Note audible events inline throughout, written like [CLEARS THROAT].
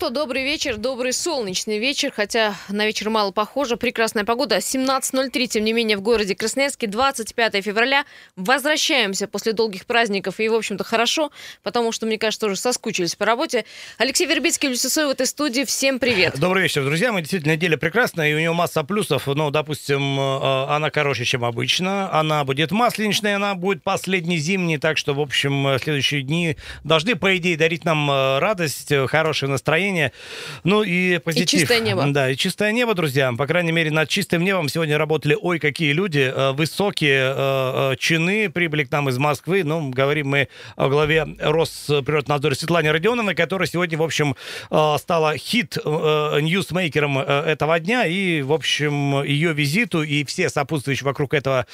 что, добрый вечер, добрый солнечный вечер, хотя на вечер мало похоже. Прекрасная погода. 17.03, тем не менее, в городе Красноярске, 25 февраля. Возвращаемся после долгих праздников, и, в общем-то, хорошо, потому что, мне кажется, уже соскучились по работе. Алексей Вербицкий, Люся в этой студии. Всем привет. Добрый вечер, друзья. Мы действительно неделя прекрасная, и у нее масса плюсов. Ну, допустим, э, она короче, чем обычно. Она будет масленичная, она будет последний зимний, так что, в общем, следующие дни должны, по идее, дарить нам э, радость, хорошее настроение настроение. Ну и позитив. И чистое небо. Да, и чистое небо, друзья. По крайней мере, над чистым небом сегодня работали, ой, какие люди, э, высокие э, э, чины прибыли к нам из Москвы. Ну, говорим мы о главе Росприроднадзора Светлане Родионовны, которая сегодня, в общем, стала хит-ньюсмейкером этого дня. И, в общем, ее визиту и все сопутствующие вокруг этого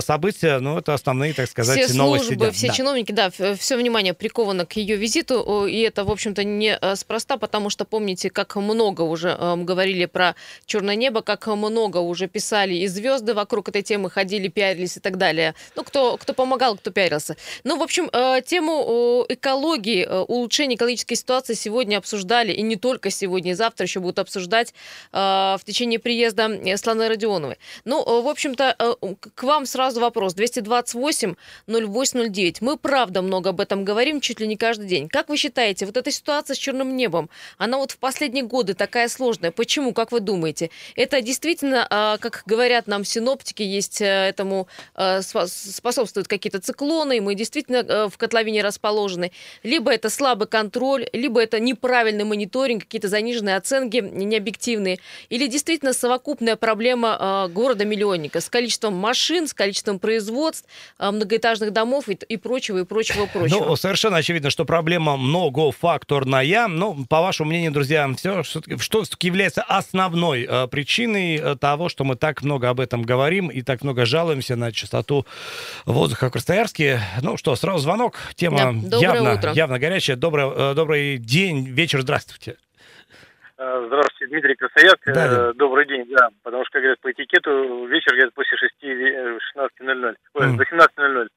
события, ну, это основные, так сказать, все новости. Службы, дня. Все да. чиновники, да, все внимание приковано к ее визиту, и это, в общем-то, не спроста, потому что помните, как много уже э, говорили про черное небо, как много уже писали и звезды вокруг этой темы ходили, пиарились и так далее. Ну, кто, кто помогал, кто пиарился. Ну, в общем, э, тему экологии, э, улучшения экологической ситуации сегодня обсуждали, и не только сегодня, и завтра еще будут обсуждать э, в течение приезда Сланы Родионовой. Ну, э, в общем-то, э, к вам сразу вопрос. 228 0809. Мы правда много об этом говорим, чуть ли не каждый день. Как вы считаете, вот эта ситуация с черным небом, она вот в последние годы такая сложная. Почему, как вы думаете? Это действительно, а, как говорят нам синоптики, есть э, этому э, способствуют какие-то циклоны, и мы действительно э, в котловине расположены. Либо это слабый контроль, либо это неправильный мониторинг, какие-то заниженные оценки, необъективные. Или действительно совокупная проблема города-миллионника с количеством машин, с количеством производств, многоэтажных домов и, и прочего, и прочего, прочего. Ну, совершенно очевидно, что проблема многофакторная. Ну, по вашему мнению, друзья, все, что, что является основной э, причиной э, того, что мы так много об этом говорим и так много жалуемся на частоту воздуха в Красноярске? Ну что, сразу звонок. Тема да, явно, утро. явно горячая. Добрый, э, добрый день, вечер, здравствуйте. Э, здравствуйте, Дмитрий Красноярск. Да, да. Добрый день, да. Потому что, как говорят по этикету, вечер, говорят, после 6, 16.00. Mm. До 17.00.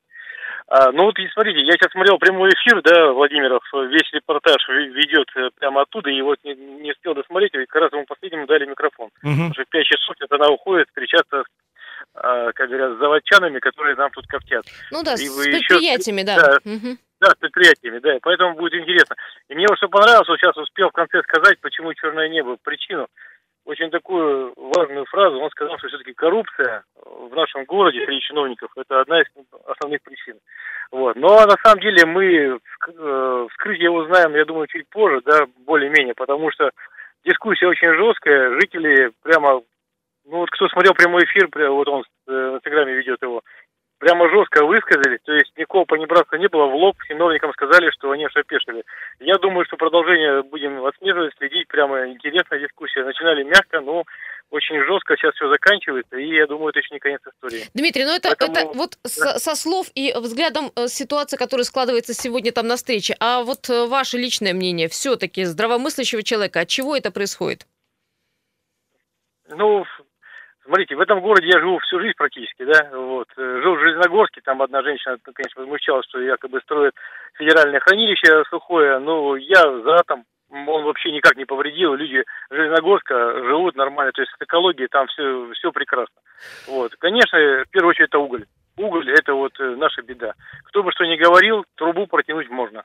А, ну вот, смотрите, я сейчас смотрел прямой эфир, да, Владимиров, весь репортаж ведет э, прямо оттуда, и вот не, не успел досмотреть, и как раз ему последнему дали микрофон. Угу. Уже в 5 часов это она уходит встречаться а, как говорят, с заводчанами, которые нам тут коптят. Ну да, и с предприятиями, еще... да. Да, угу. да, с предприятиями, да, поэтому будет интересно. И мне вот что понравилось, вот сейчас успел в конце сказать, почему черное небо, причину очень такую важную фразу. Он сказал, что все-таки коррупция в нашем городе среди чиновников – это одна из основных причин. Вот. Но на самом деле мы э, вскрытие его узнаем, я думаю, чуть позже, да, более-менее, потому что дискуссия очень жесткая, жители прямо, ну вот кто смотрел прямой эфир, вот он э, в Инстаграме ведет его, прямо жестко высказались, то есть никакого понебратства не было, в лоб чиновникам сказали, что они аж опешили. Я думаю, что продолжение будем отслеживать, следить, прямо интересная дискуссия. Начинали мягко, но очень жестко, сейчас все заканчивается, и я думаю, это еще не конец истории. Дмитрий, ну это, Поэтому... это вот да. со, со слов и взглядом э, ситуации, которая складывается сегодня там на встрече, а вот э, ваше личное мнение, все-таки здравомыслящего человека, от чего это происходит? Ну, Смотрите, в этом городе я живу всю жизнь практически, да, вот. Э, жил в Железногорске, там одна женщина, конечно, возмущалась, что якобы строят федеральное хранилище сухое, но я за атом, он вообще никак не повредил, люди Железногорска живут нормально, то есть с экологией там все, все прекрасно. Вот. Конечно, в первую очередь это уголь. Уголь – это вот э, наша беда. Кто бы что ни говорил, трубу протянуть можно.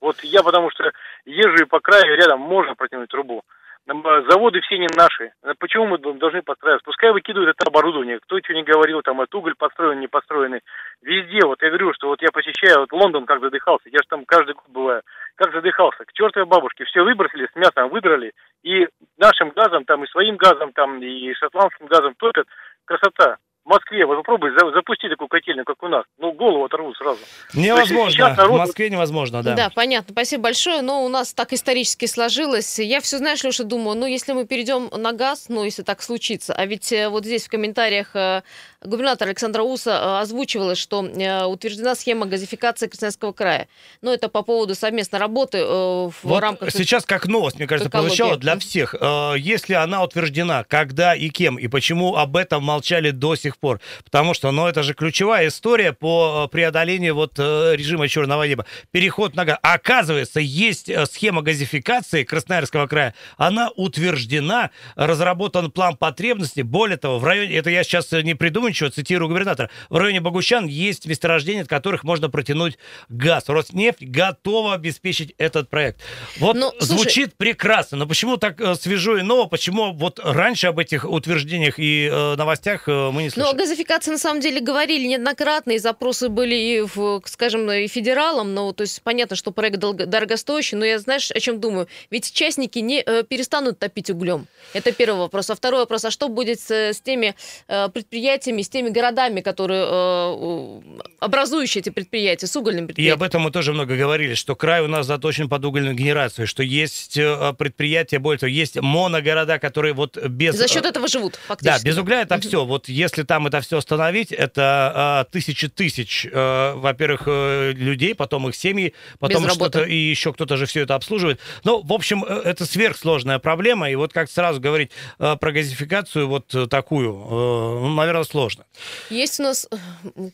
Вот я потому что езжу и по краю рядом можно протянуть трубу. Заводы все не наши. Почему мы должны подстраиваться? Пускай выкидывают это оборудование. Кто что не говорил, там, от уголь построен, не построенный. Везде, вот я говорю, что вот я посещаю, вот Лондон как задыхался, я же там каждый год бываю. Как задыхался. К чертовой бабушке. Все выбросили, с мясом выдрали. И нашим газом, там, и своим газом, там, и шотландским газом топят. Красота. Москве, вот попробуй запусти такую котельную, как у нас. Ну, голову оторву сразу. Невозможно. Народ... В Москве невозможно, да. Да, понятно. Спасибо большое. Но у нас так исторически сложилось. Я все, знаешь, Леша, думаю, ну, если мы перейдем на газ, ну, если так случится, а ведь э, вот здесь в комментариях э, губернатор Александра Уса э, озвучивалось, что утверждена схема газификации Красноярского края. Но это по поводу совместной работы в вот рамках... сейчас как новость, мне кажется, прозвучала для всех. Если она утверждена, когда и кем, и почему об этом молчали до сих пор, потому что, ну, это же ключевая история по преодолению вот режима черного неба. Переход на газ. А оказывается, есть схема газификации Красноярского края, она утверждена, разработан план потребностей. Более того, в районе, это я сейчас не придумаю ничего, цитирую губернатора, в районе Богучан есть месторождения, от которых можно протянуть газ. Роснефть готова обеспечить этот проект. Вот ну, звучит прекрасно, но почему так э, свежо и ново? Почему вот раньше об этих утверждениях и э, новостях э, мы не слышали? Ну, о газификации на самом деле говорили неоднократно, и запросы были и, в, скажем, и федералам, но то есть понятно, что проект дорогостоящий, но я знаешь, о чем думаю? Ведь частники не э, перестанут топить углем. Это первый вопрос. А второй вопрос, а что будет с, с теми э, предприятиями, с теми городами, которые э, образующие эти предприятия, с угольными предприятиями? И об этом мы тоже много говорили, что край у нас заточен под угольную генерацию, что есть э, предприятия, более того, есть моногорода, которые вот без... За счет этого живут, фактически. Да, без угля это все. Вот если там это все остановить, это тысячи тысяч, во-первых, людей, потом их семьи, потом что-то, и еще кто-то же все это обслуживает. Ну, в общем, это сверхсложная проблема, и вот как сразу говорить про газификацию вот такую, ну, наверное, сложно. Есть у нас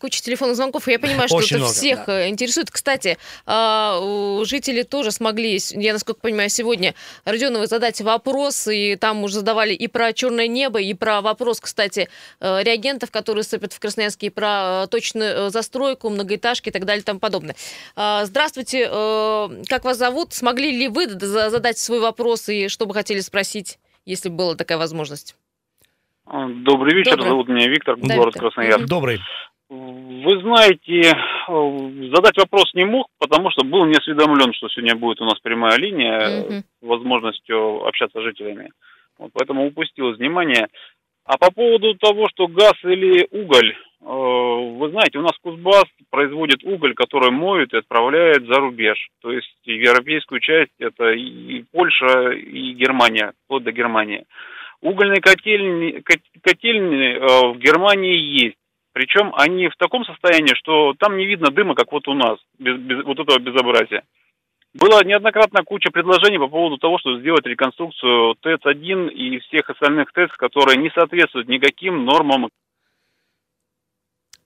куча телефонных звонков, и я понимаю, что Очень это много, всех да. интересует. Кстати, а, жители тоже смогли, я насколько понимаю, сегодня Родионовой задать вопрос, и там уже задавали и про черное небо, и про вопрос, кстати, э, реагентов, которые сыпят в Красноярске, про э, точную э, застройку, многоэтажки и так далее и тому подобное. А, здравствуйте, как вас зовут? Смогли ли вы задать свой вопрос, и что бы хотели спросить, если была такая возможность? Добрый вечер, Добрый. зовут меня Виктор, да, город Виктор. Красноярск. Добрый. Вы знаете, э, задать вопрос не мог, потому что был не осведомлен, что сегодня будет у нас прямая линия угу. с возможностью общаться с жителями. Вот, поэтому упустил из внимания. А по поводу того, что газ или уголь, э, вы знаете, у нас Кузбасс производит уголь, который моют и отправляет за рубеж. То есть европейскую часть это и Польша, и Германия, вплоть до Германии. Угольные котельни, котельни э, в Германии есть. Причем они в таком состоянии, что там не видно дыма, как вот у нас, без, без вот этого безобразия. Было неоднократно куча предложений по поводу того, чтобы сделать реконструкцию ТЭЦ-1 и всех остальных ТЭЦ, которые не соответствуют никаким нормам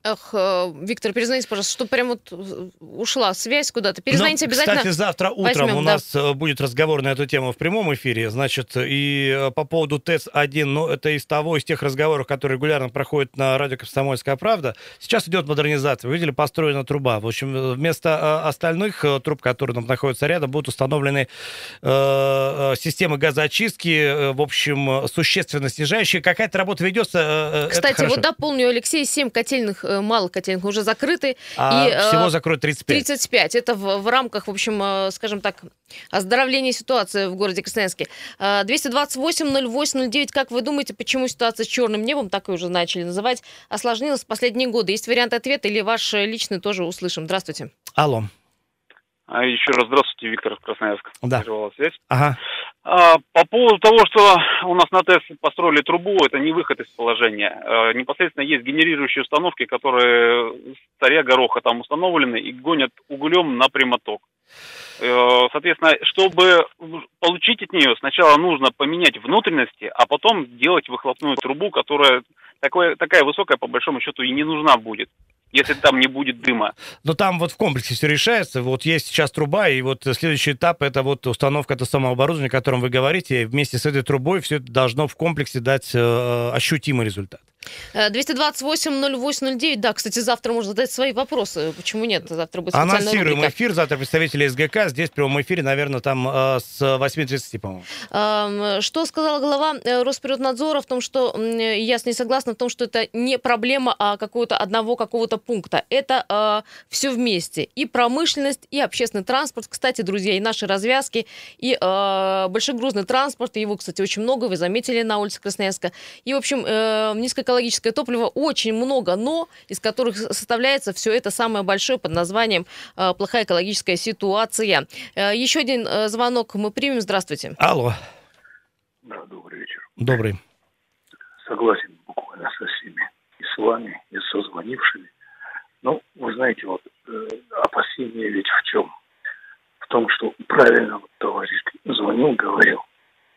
Ах, э, Виктор, перезвоните, пожалуйста, что прям вот э, ушла связь куда-то. Перезвоните Но, обязательно. Кстати, завтра утром возьмем, у да. нас э, будет разговор на эту тему в прямом эфире. Значит, и по поводу ТЭЦ-1, ну, это из того, из тех разговоров, которые регулярно проходят на радио «Комсомольская правда». Сейчас идет модернизация. Вы видели, построена труба. В общем, вместо остальных труб, которые там находятся рядом, будут установлены э, системы газоочистки, в общем, существенно снижающие. Какая-то работа ведется. Кстати, вот дополню, Алексей, 7 котельных Э, мало котельных уже закрыты. А и, всего э, закроют 35? 35. Это в, в рамках, в общем, э, скажем так, оздоровления ситуации в городе Красноярске. 228-08-09. Как вы думаете, почему ситуация с черным небом, так и уже начали называть, осложнилась в последние годы? Есть вариант ответа или ваш личный тоже услышим? Здравствуйте. Алло. А еще раз здравствуйте, Виктор Красноярск. Да. связь. Ага. А, по поводу того, что у нас на ТЭС построили трубу, это не выход из положения. А, непосредственно есть генерирующие установки, которые царя гороха там установлены и гонят углем на прямоток. Э, соответственно, чтобы получить от нее, сначала нужно поменять внутренности, а потом делать выхлопную трубу, которая такое, такая высокая, по большому счету, и не нужна будет если там не будет дыма. Но там вот в комплексе все решается. Вот есть сейчас труба, и вот следующий этап это вот установка этого самого оборудования, о котором вы говорите. И вместе с этой трубой все это должно в комплексе дать э, ощутимый результат. 228-08-09. Э, да, кстати, завтра можно задать свои вопросы. Почему нет? Завтра будет Анонсируем рубрика. эфир. Завтра представители СГК. Здесь в прямом эфире, наверное, там э, с 8.30, по-моему. Что сказала глава э, Росприроднадзора в том, что я с ней согласна в том, что это не проблема а какого-то одного какого-то пункта. Это э, все вместе. И промышленность, и общественный транспорт. Кстати, друзья, и наши развязки, и э, большегрузный транспорт. Его, кстати, очень много. Вы заметили на улице Красноярска. И, в общем, э, низко экологическое топливо очень много, но из которых составляется все это самое большое под названием э, плохая экологическая ситуация. Э, еще один э, звонок мы примем. Здравствуйте. Алло. Да, добрый вечер. Добрый. Согласен буквально со всеми. И с вами, и со звонившими. Ну, вы знаете, вот опасение ведь в чем? В том, что правильно вот товарищ звонил, говорил,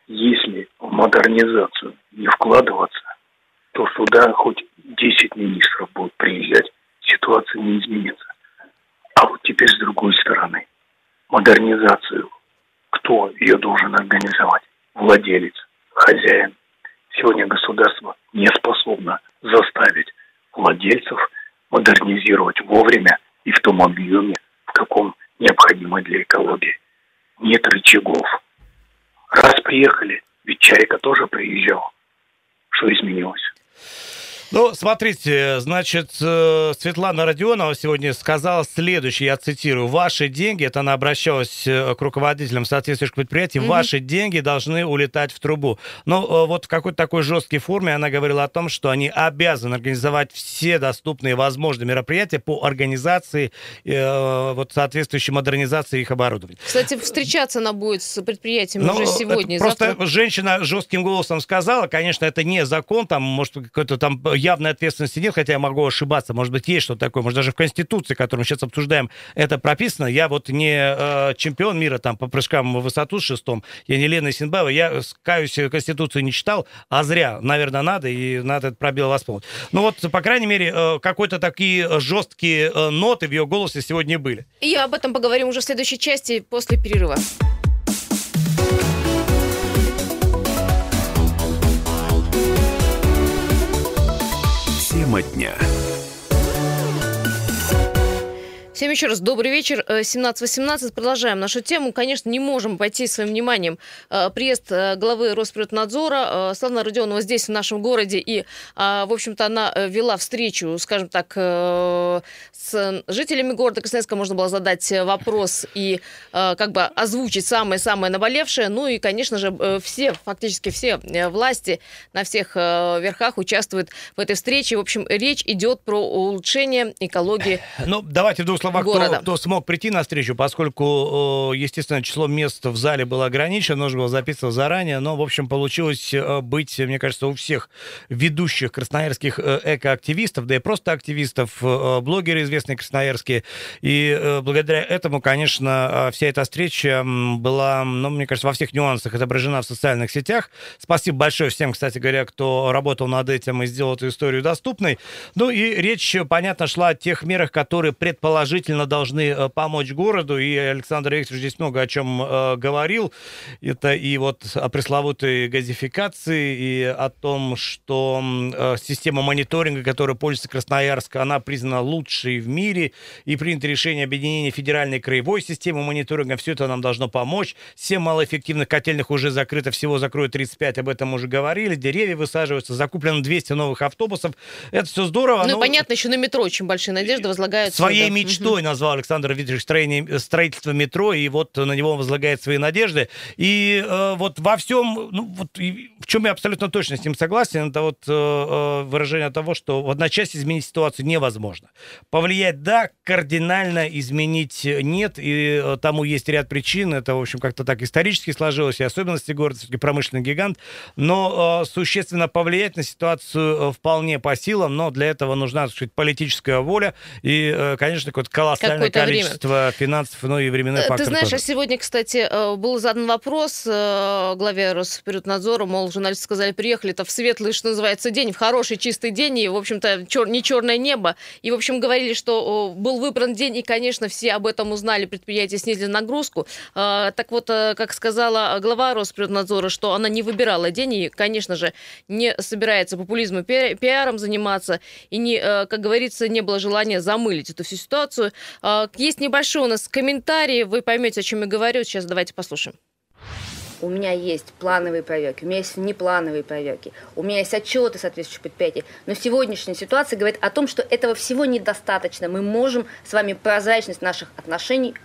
если в модернизацию не вкладываться, то сюда хоть 10 министров будут приезжать, ситуация не изменится. А вот теперь с другой стороны, модернизацию, кто ее должен организовать? Владелец, хозяин. Сегодня государство не способно заставить владельцев модернизировать вовремя и в том объеме, в каком необходимо для экологии. Нет рычагов. Раз приехали, ведь Чайка тоже приезжал. Что изменилось? Ну, смотрите, значит, э, Светлана Родионова сегодня сказала следующее, я цитирую, «Ваши деньги», это она обращалась э, к руководителям соответствующих предприятий, mm-hmm. «ваши деньги должны улетать в трубу». Но ну, вот в какой-то такой жесткой форме она говорила о том, что они обязаны организовать все доступные возможные мероприятия по организации, э, вот соответствующей модернизации их оборудования. Кстати, встречаться она будет с предприятиями Но уже сегодня. Просто завтра... женщина жестким голосом сказала, конечно, это не закон, там, может, какой-то там явной ответственности нет, хотя я могу ошибаться. Может быть, есть что-то такое. Может, даже в Конституции, которую мы сейчас обсуждаем, это прописано. Я вот не э, чемпион мира там по прыжкам в высоту шестом. Я не Лена Синбаева. Я, каюсь, Конституцию не читал, а зря. Наверное, надо, и надо этот пробел восполнить. Ну вот, по крайней мере, э, какой-то такие жесткие э, ноты в ее голосе сегодня были. И об этом поговорим уже в следующей части после перерыва. Тема дня. Всем еще раз добрый вечер. 17.18. Э, Продолжаем нашу тему. Конечно, не можем пойти своим вниманием э, приезд э, главы Росприроднадзора. Славна Родионова здесь, в нашем городе. И, в общем-то, она вела встречу, скажем так, с жителями города Красноярска. Можно было задать вопрос и как бы озвучить самое-самое наболевшее. Ну и, конечно же, все, фактически все власти на всех верхах участвуют в этой встрече. В общем, речь идет про улучшение экологии. Ну, давайте в двух словах, кто, кто смог прийти на встречу, поскольку, естественно, число мест в зале было ограничено, нужно было записывать заранее, но, в общем, получилось э, быть, мне кажется, у всех ведущих красноярских э, экоактивистов, да и просто активистов, э, блогеры известные красноярские. И благодаря этому, конечно, вся эта встреча была, ну, мне кажется, во всех нюансах отображена в социальных сетях. Спасибо большое всем, кстати говоря, кто работал над этим и сделал эту историю доступной. Ну и речь, понятно, шла о тех мерах, которые предположили положительно должны э, помочь городу, и Александр Викторович здесь много о чем э, говорил. Это и вот о пресловутой газификации, и о том, что э, система мониторинга, которой пользуется Красноярск, она признана лучшей в мире, и принято решение объединения федеральной и краевой системы мониторинга. Все это нам должно помочь. Семь малоэффективных котельных уже закрыто, всего закроют 35, об этом уже говорили. Деревья высаживаются, закуплено 200 новых автобусов. Это все здорово. Ну, но... понятно, еще на метро очень большие надежды возлагают. Своей мечтой мечтой назвал Александр Викторович строение, строительство метро, и вот на него возлагает свои надежды. И э, вот во всем, ну, вот, и, в чем я абсолютно точно с ним согласен, это вот э, э, выражение того, что в одночасье изменить ситуацию невозможно. Повлиять, да, кардинально изменить нет, и э, тому есть ряд причин, это, в общем, как-то так исторически сложилось, и особенности города, все-таки промышленный гигант, но э, существенно повлиять на ситуацию э, вполне по силам, но для этого нужна, так сказать, политическая воля, и, э, конечно, какое-то колоссальное количество время. финансов, ну и временной э, фактор Ты знаешь, тоже. а сегодня, кстати, э, был задан вопрос э, главе Росприроднадзора, мол, журналисты сказали, приехали это в светлый, что называется, день, в хороший чистый день, и, в общем-то, чер... не черное небо. И, в общем, говорили, что был выбран день, и, конечно, все об этом узнали, предприятия снизили нагрузку. Так вот, как сказала глава Росприроднадзора, что она не выбирала день, и, конечно же, не собирается популизмом и пиаром заниматься, и, не, как говорится, не было желания замылить эту всю ситуацию ситуацию. А, есть небольшой у нас комментарий, вы поймете, о чем я говорю. Сейчас давайте послушаем. У меня есть плановые проверки, у меня есть неплановые проверки, у меня есть отчеты соответствующих предприятий. Но сегодняшняя ситуация говорит о том, что этого всего недостаточно. Мы можем с вами прозрачность наших отношений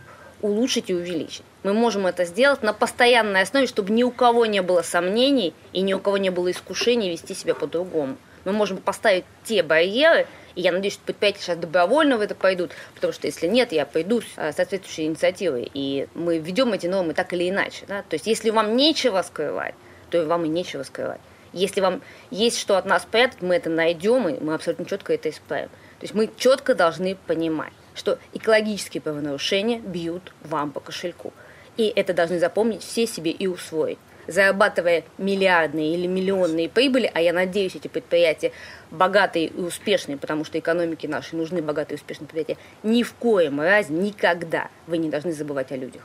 улучшить и увеличить. Мы можем это сделать на постоянной основе, чтобы ни у кого не было сомнений и ни у кого не было искушений вести себя по-другому. Мы можем поставить те барьеры, и я надеюсь, что предприятия сейчас добровольно в это пойдут, потому что если нет, я пойду с а, соответствующей инициативой. И мы ведем эти нормы так или иначе. Да? То есть если вам нечего скрывать, то вам и нечего скрывать. Если вам есть что от нас прятать, мы это найдем, и мы абсолютно четко это исправим. То есть мы четко должны понимать, что экологические правонарушения бьют вам по кошельку. И это должны запомнить все себе и усвоить. Зарабатывая миллиардные или миллионные прибыли, а я надеюсь, эти предприятия богатые и успешные, потому что экономике нашей нужны богатые и успешные предприятия, ни в коем разе никогда вы не должны забывать о людях.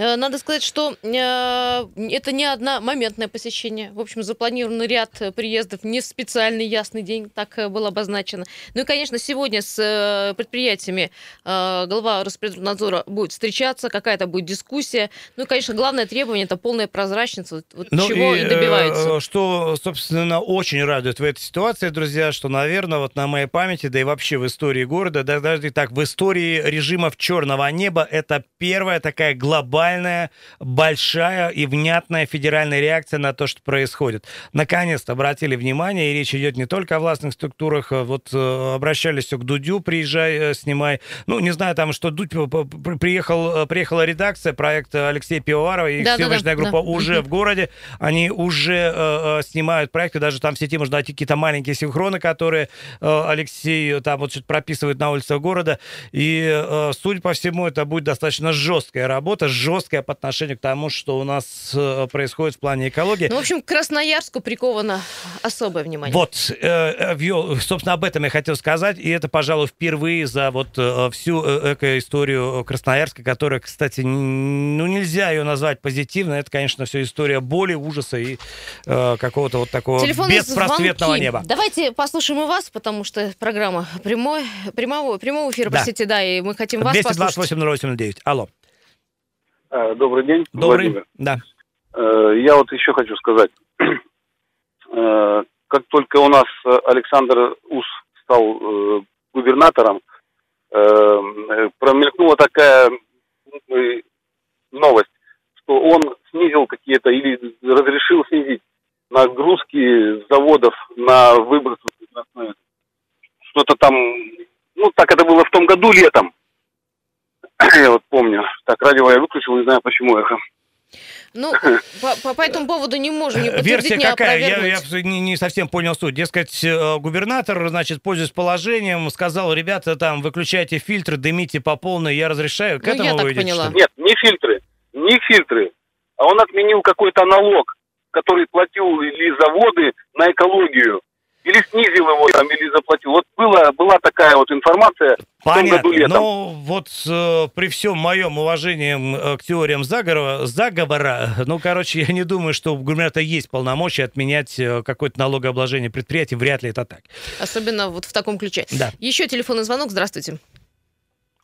Э, надо сказать, что э, это не одномоментное посещение. В общем, запланирован ряд приездов не в специальный ясный день, так э, было обозначено. Ну и, конечно, сегодня с предприятиями глава Роспотребнадзора будет встречаться, какая-то будет дискуссия. Ну и, конечно, главное требование – это полная прозрачность, вот ну чего и, и добиваются. Что, собственно, очень радует в этой ситуации, друзья, что, наверное, вот на моей памяти, да и вообще в истории города, да, даже так, в истории режимов черного неба, это первая такая глобальная глобальная, большая и внятная федеральная реакция на то, что происходит. Наконец-то обратили внимание, и речь идет не только о властных структурах, а вот э, обращались к Дудю, приезжай, э, снимай. Ну, не знаю, там, что Дудь приехал, э, приехала редакция проекта Алексея Пивоварова и да, съемочная да, группа да. уже в городе. Они уже э, снимают проекты, даже там в сети можно найти какие-то маленькие синхроны, которые э, Алексей там вот что-то прописывает на улицах города. И, э, судя по всему, это будет достаточно жесткая работа, жесткая жесткая по отношению к тому, что у нас э, происходит в плане экологии. Ну, в общем, к Красноярску приковано особое внимание. Вот, э, э, собственно, об этом я хотел сказать, и это, пожалуй, впервые за вот всю эко-историю Красноярска, которая, кстати, ну, нельзя ее назвать позитивной, это, конечно, все история боли, ужаса и какого-то вот такого Телефонные беспросветного звонки. неба. Давайте послушаем и вас, потому что программа прямой, прямого, прямого эфира, да. простите, да, и мы хотим вас 228 послушать. 08 Алло. Э, добрый день, Добрый, Владимир. да. Э, я вот еще хочу сказать. [CLEARS THROAT] Э, как только у нас Александр Ус стал губернатором, промелькнула такая новость, что он снизил какие-то или разрешил снизить нагрузки заводов на выброс что-то там, ну так это было в том году летом, [CLEARS THROAT] я вот помню. Так, радио я выключил, не знаю, почему эхо. Ну, [CLEARS THROAT] по, по, по этому поводу не можем не Версия не какая? Я, я не, не совсем понял суть. Дескать, э, губернатор, значит, пользуясь положением, сказал, ребята, там, выключайте фильтры, дымите по полной, я разрешаю. К ну, этому я так поняла. Что? Нет, не фильтры, не фильтры. А он отменил какой-то налог, который платил или заводы на экологию или снизил его там, или заплатил. Вот была, была такая вот информация Понятно. в том году летом. Но вот э, при всем моем уважении э, к теориям заговора, заговора, ну, короче, я не думаю, что у губернатора есть полномочия отменять э, какое-то налогообложение предприятий. Вряд ли это так. Особенно вот в таком ключе. Да. Еще телефонный звонок. Здравствуйте.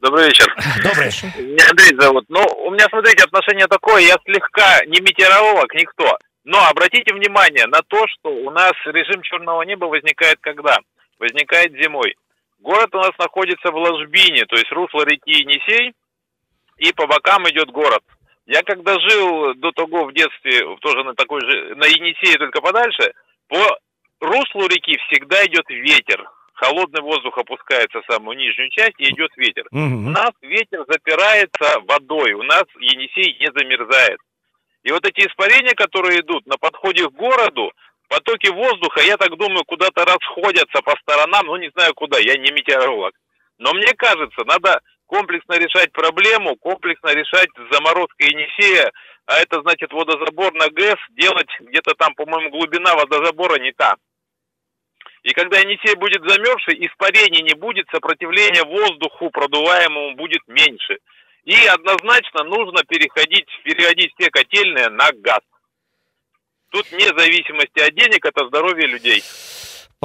Добрый вечер. Добрый. Меня Андрей зовут. Ну, у меня, смотрите, отношение такое, я слегка не метеоролог, никто. Но обратите внимание на то, что у нас режим черного неба возникает когда? Возникает зимой. Город у нас находится в ложбине, то есть русло реки Енисей, и по бокам идет город. Я когда жил до того в детстве, тоже на такой же, на Енисее, только подальше, по руслу реки всегда идет ветер. Холодный воздух опускается в самую нижнюю часть и идет ветер. Угу. У нас ветер запирается водой, у нас Енисей не замерзает. И вот эти испарения, которые идут на подходе к городу, потоки воздуха, я так думаю, куда-то расходятся по сторонам, ну не знаю куда, я не метеоролог. Но мне кажется, надо комплексно решать проблему, комплексно решать заморозка Енисея, а это значит водозабор на ГЭС, делать где-то там, по-моему, глубина водозабора не та. И когда Енисей будет замерзший, испарений не будет, сопротивление воздуху продуваемому будет меньше. И однозначно нужно переходить, переводить все котельные на газ. Тут вне зависимости от денег, это здоровье людей.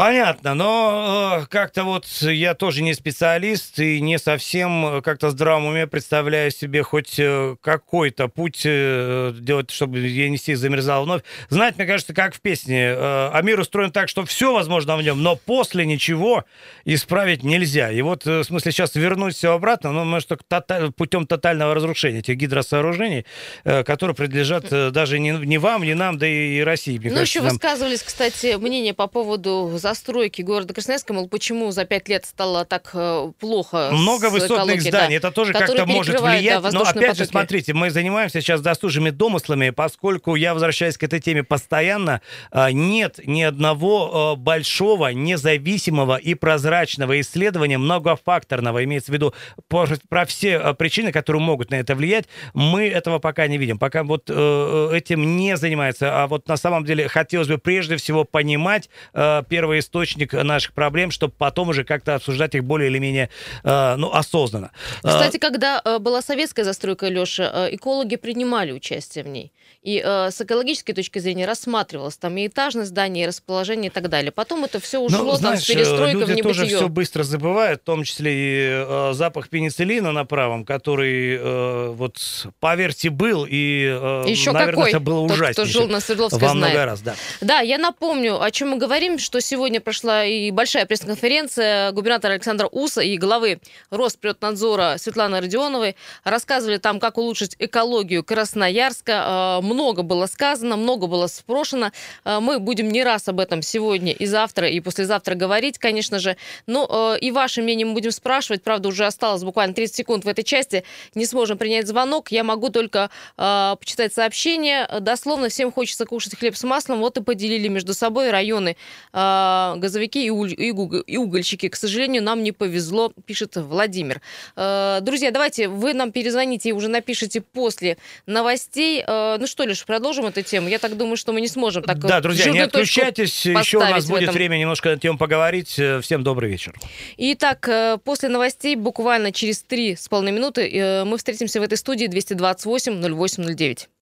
Понятно, но э, как-то вот я тоже не специалист и не совсем э, как-то в здравом уме представляю себе хоть э, какой-то путь делать, чтобы Енисей замерзал вновь. Знаете, мне кажется, как в песне, а мир устроен так, что все возможно в нем, но после ничего исправить нельзя. И вот, в смысле, сейчас вернуть все обратно, ну, может, только тота- путем тотального разрушения этих гидросооружений, которые принадлежат даже не, не вам, не нам, да и, России. Мне ну, кажется, еще нам... высказывались, кстати, мнение по поводу застройки города Красноярска, мол, почему за пять лет стало так э, плохо Много высотных зданий, да, это тоже как-то может влиять. Да, Но опять потоки. же, смотрите, мы занимаемся сейчас досужими домыслами, поскольку я возвращаюсь к этой теме постоянно, а, нет ни одного большого, независимого и прозрачного исследования, многофакторного, имеется в виду про все причины, которые могут на это влиять, мы этого пока не видим. Пока вот этим не занимается. А вот на самом деле хотелось бы прежде всего понимать э, первый источник наших проблем, чтобы потом уже как-то обсуждать их более или менее э, ну, осознанно. Кстати, когда э, была советская застройка, Леша, э, экологи принимали участие в ней. И э, с экологической точки зрения рассматривалось там и этажность здания, и расположение и так далее. Потом это все ушло ну, знаешь, там, с перестройкой люди в небытие. тоже все быстро забывают, в том числе и э, запах пенициллина на правом, который, э, вот, поверьте, был, и, э, Еще наверное, какой? это было Тот, ужасно. кто жил на Свердловской, Во знает. много раз, да. Да, я напомню, о чем мы говорим, что сегодня прошла и большая пресс-конференция губернатора Александра Уса и главы Росприроднадзора Светланы Родионовой. Рассказывали там, как улучшить экологию Красноярска. Э, много было сказано, много было спрошено. Э, мы будем не раз об этом сегодня и завтра, и послезавтра говорить, конечно же. Но э, и ваше мнение мы будем спрашивать. Правда, уже осталось буквально 30 секунд в этой части. Не сможем принять звонок. Я могу только почитать сообщение. Дословно всем хочется кушать хлеб с маслом. Вот и поделили между собой районы газовики и, уль, и, и угольщики. К сожалению, нам не повезло, пишет Владимир. Друзья, давайте вы нам перезвоните и уже напишите после новостей. Ну что, лишь продолжим эту тему? Я так думаю, что мы не сможем так Да, друзья, не отключайтесь. Еще у нас будет время немножко на тему поговорить. Всем добрый вечер. Итак, после новостей буквально через три с половиной минуты мы встретимся в этой студии 228 08 09.